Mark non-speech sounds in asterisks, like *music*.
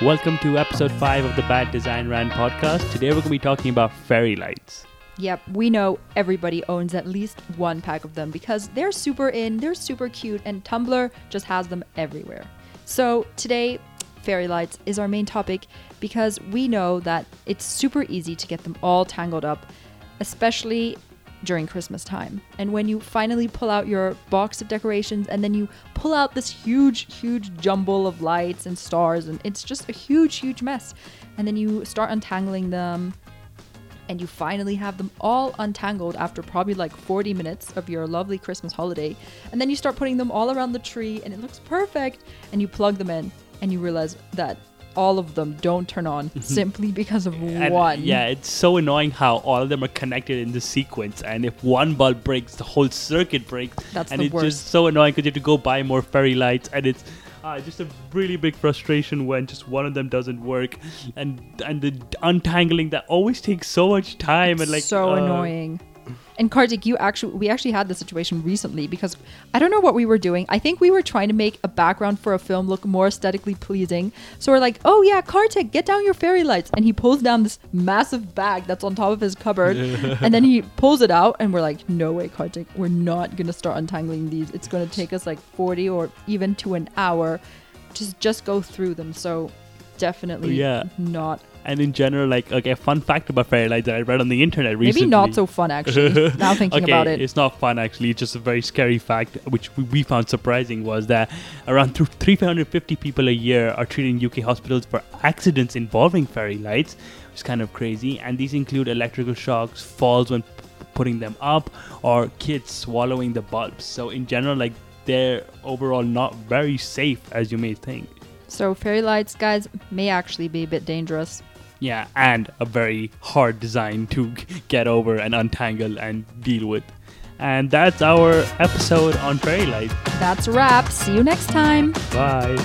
Welcome to episode 5 of the Bad Design Rant podcast. Today we're going to be talking about fairy lights. Yep, we know everybody owns at least one pack of them because they're super in, they're super cute, and Tumblr just has them everywhere. So today, fairy lights is our main topic because we know that it's super easy to get them all tangled up, especially during Christmas time. And when you finally pull out your box of decorations and then you pull out this huge, huge jumble of lights and stars, and it's just a huge, huge mess. And then you start untangling them, and you finally have them all untangled after probably like 40 minutes of your lovely Christmas holiday. And then you start putting them all around the tree, and it looks perfect. And you plug them in, and you realize that all of them don't turn on simply because of And, one. Yeah, it's so annoying how all of them are connected in the sequence, and if one bulb breaks, the whole circuit breaks. That's and the it's worst. just so annoying because you have to go buy more fairy lights, and it's uh, just a really big frustration when just one of them doesn't work, and and the untangling that always takes so much time and like so uh, annoying. And Kartik, you actually, we actually had this situation recently because I don't know what we were doing. I think we were trying to make a background for a film look more aesthetically pleasing. So we're like, oh yeah, Kartik, get down your fairy lights. And he pulls down this massive bag that's on top of his cupboard. and then he pulls it out, and we're like, no way, Kartik, we're not going to start untangling these. It's going to take us like 40 or even to an hour to just go through them. So definitely Yeah. not And in general, like okay, fun fact about fairy lights that I read on the internet recently. Maybe not so fun, actually. *laughs* now thinking okay, about it. it's not fun actually. It's just a very scary fact, which we- we found surprising, was that around th- 350 people a year are treated in UK hospitals for accidents involving fairy lights, which is kind of crazy. And these include electrical shocks, falls when p- putting them up, or kids swallowing the bulbs. So in general, like they're overall not very safe as you may think. So fairy lights, guys, may actually be a bit dangerous. Yeah, and a very hard design to get over and untangle and deal with. And that's our episode on fairy lights. That's a wrap. See you next time. Bye.